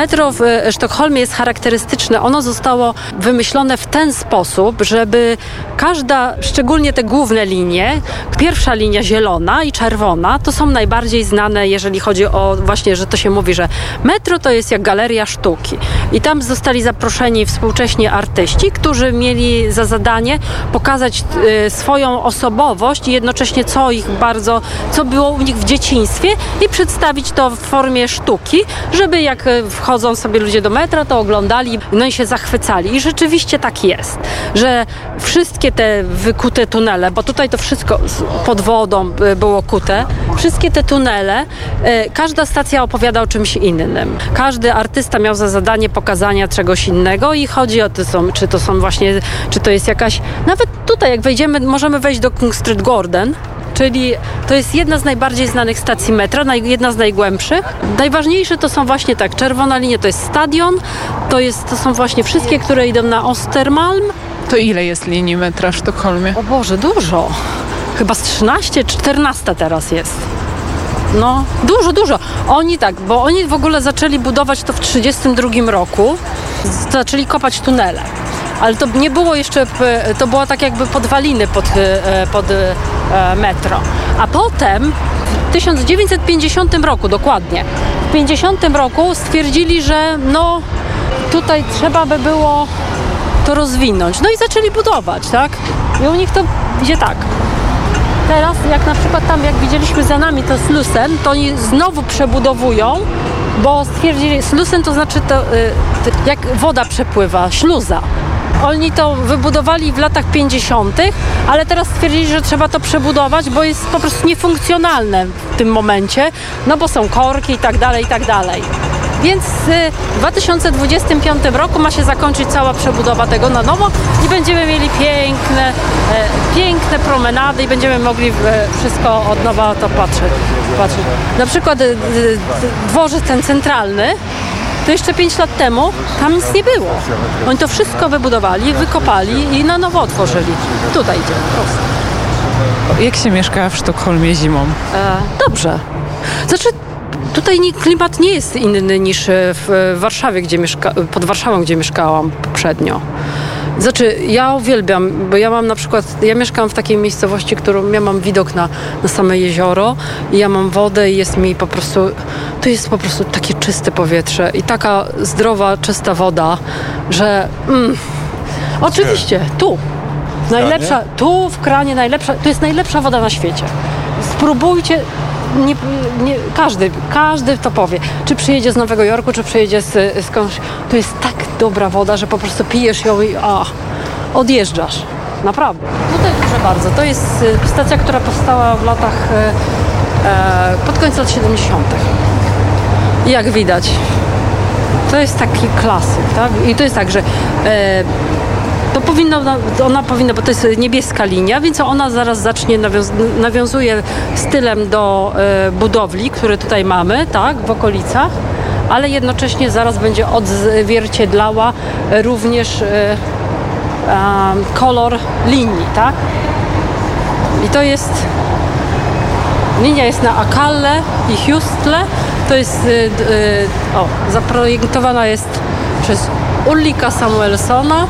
Metro w e, Sztokholmie jest charakterystyczne. Ono zostało wymyślone w ten sposób, żeby każda, szczególnie te główne linie, pierwsza linia zielona i czerwona, to są najbardziej znane, jeżeli chodzi o właśnie, że to się mówi, że metro to jest jak galeria sztuki. I tam zostali zaproszeni współcześni artyści, którzy mieli za zadanie pokazać e, swoją osobowość i jednocześnie co ich bardzo, co było u nich w dzieciństwie i przedstawić to w formie sztuki, żeby jak e, wchodzą sobie ludzie do metra, to oglądali, no i się zachwycali. I rzeczywiście tak jest, że wszystkie te wykute tunele, bo tutaj to wszystko pod wodą e, było kute, wszystkie te tunele, e, każda stacja opowiada o czymś innym. Każdy artysta miał za zadanie pokazania czegoś innego i chodzi o to, czy to są właśnie, czy to jest jakaś, nawet tutaj jak wejdziemy, możemy wejść do King Street Garden, Czyli to jest jedna z najbardziej znanych stacji metra, jedna z najgłębszych. Najważniejsze to są właśnie tak, czerwona linia to jest stadion, to, jest, to są właśnie wszystkie, które idą na Ostermalm. To ile jest linii metra w Sztokholmie? O Boże, dużo. Chyba z 13, 14 teraz jest. No, dużo, dużo. Oni tak, bo oni w ogóle zaczęli budować to w 32 roku. Zaczęli kopać tunele. Ale to nie było jeszcze, to było tak jakby podwaliny pod, e, pod e, metro. A potem w 1950 roku, dokładnie, w 50 roku stwierdzili, że no tutaj trzeba by było to rozwinąć. No i zaczęli budować, tak? I u nich to idzie tak. Teraz, jak na przykład tam, jak widzieliśmy za nami to Slusen, to oni znowu przebudowują, bo stwierdzili, Slusen to znaczy to, y, jak woda przepływa, śluza. Oni to wybudowali w latach 50., ale teraz stwierdzili, że trzeba to przebudować, bo jest po prostu niefunkcjonalne w tym momencie, no bo są korki i tak dalej, i tak dalej. Więc w 2025 roku ma się zakończyć cała przebudowa tego na nowo i będziemy mieli piękne, e, piękne promenady i będziemy mogli e, wszystko od nowa to patrzeć. patrzeć. Na przykład e, dworzec ten centralny, to jeszcze 5 lat temu tam nic nie było. Oni to wszystko wybudowali, wykopali i na nowo otworzyli. Tutaj idzie po prostu. Jak się mieszka w Sztokholmie zimą? E, dobrze. Znaczy, tutaj nie, klimat nie jest inny niż w Warszawie, gdzie mieszka, pod Warszawą, gdzie mieszkałam poprzednio. Znaczy, ja uwielbiam, bo ja mam na przykład, ja mieszkam w takiej miejscowości, którą ja mam widok na, na same jezioro i ja mam wodę i jest mi po prostu, to jest po prostu takie czyste powietrze i taka zdrowa, czysta woda, że mm, oczywiście, tu. Najlepsza, tu w kranie najlepsza, to jest najlepsza woda na świecie. Spróbujcie, nie, nie, każdy, każdy to powie. Czy przyjedzie z Nowego Jorku, czy przyjedzie z, skądś. To jest tak dobra woda, że po prostu pijesz ją i a, odjeżdżasz. Naprawdę. Tutaj proszę bardzo. To jest y, stacja, która powstała w latach e, e, pod koniec lat 70. I jak widać, to jest taki klasyk, tak? I to jest tak, że e, to powinno, ona powinna, bo to jest niebieska linia, więc ona zaraz zacznie, nawiąz, nawiązuje stylem do e, budowli, które tutaj mamy, tak, w okolicach, ale jednocześnie zaraz będzie odzwierciedlała również e, kolor linii, tak? I to jest Linia jest na Akalle i Hustle. To jest, y, o, zaprojektowana jest przez Ulrika Samuelsona.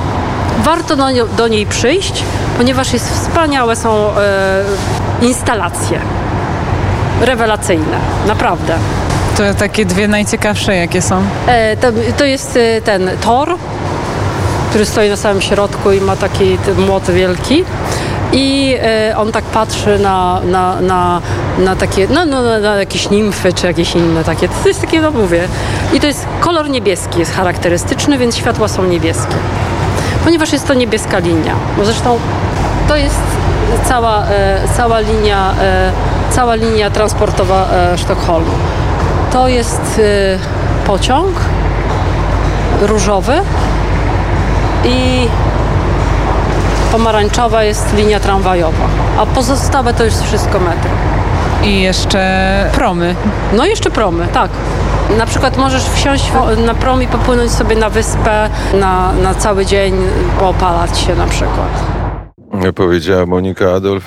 Warto do, do niej przyjść, ponieważ jest wspaniałe są e, instalacje. Rewelacyjne, naprawdę. To takie dwie najciekawsze jakie są? E, to, to jest e, ten tor, który stoi na samym środku i ma taki młot wielki. I e, on tak patrzy na, na, na, na takie, no, no, na, na jakieś nimfy czy jakieś inne takie. To jest takie, no mówię. I to jest kolor niebieski, jest charakterystyczny, więc światła są niebieskie. Ponieważ jest to niebieska linia. Zresztą to jest cała, e, cała, linia, e, cała linia transportowa e, Sztokholmu. To jest pociąg różowy i pomarańczowa jest linia tramwajowa, a pozostałe to jest wszystko metro. I jeszcze promy. No i jeszcze promy, tak. Na przykład możesz wsiąść na prom i popłynąć sobie na wyspę na, na cały dzień, poopalać się na przykład. Powiedziała Monika Adolf,